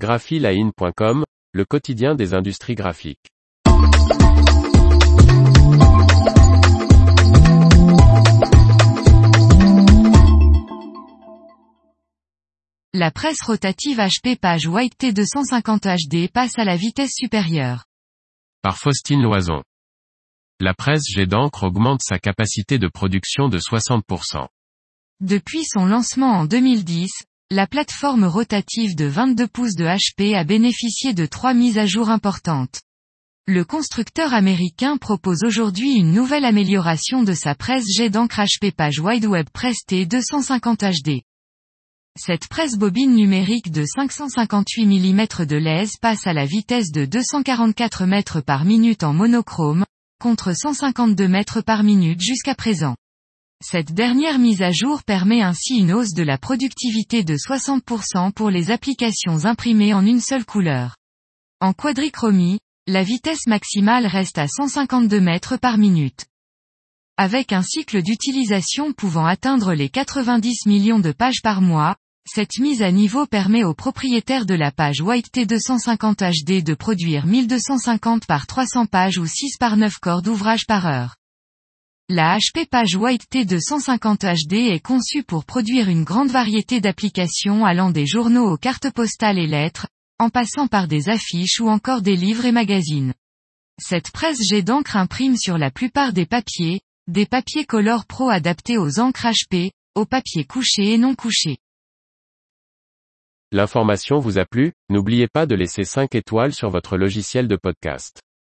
graphiline.com, le quotidien des industries graphiques. La presse rotative HP page White T250 HD passe à la vitesse supérieure. Par Faustine Loison. La presse jet d'encre augmente sa capacité de production de 60%. Depuis son lancement en 2010, la plateforme rotative de 22 pouces de HP a bénéficié de trois mises à jour importantes. Le constructeur américain propose aujourd'hui une nouvelle amélioration de sa presse jet d'encre HP page Wide Web Press T250 HD. Cette presse bobine numérique de 558 mm de lèse passe à la vitesse de 244 mètres par minute en monochrome, contre 152 mètres par minute jusqu'à présent. Cette dernière mise à jour permet ainsi une hausse de la productivité de 60% pour les applications imprimées en une seule couleur. En quadrichromie, la vitesse maximale reste à 152 mètres par minute. Avec un cycle d'utilisation pouvant atteindre les 90 millions de pages par mois, cette mise à niveau permet aux propriétaires de la page White T250 HD de produire 1250 par 300 pages ou 6 par 9 corps d'ouvrage par heure. La HP Page White T250 HD est conçue pour produire une grande variété d'applications allant des journaux aux cartes postales et lettres, en passant par des affiches ou encore des livres et magazines. Cette presse jet d'encre imprime sur la plupart des papiers, des papiers Color Pro adaptés aux encres HP, aux papiers couchés et non couchés. L'information vous a plu, n'oubliez pas de laisser 5 étoiles sur votre logiciel de podcast.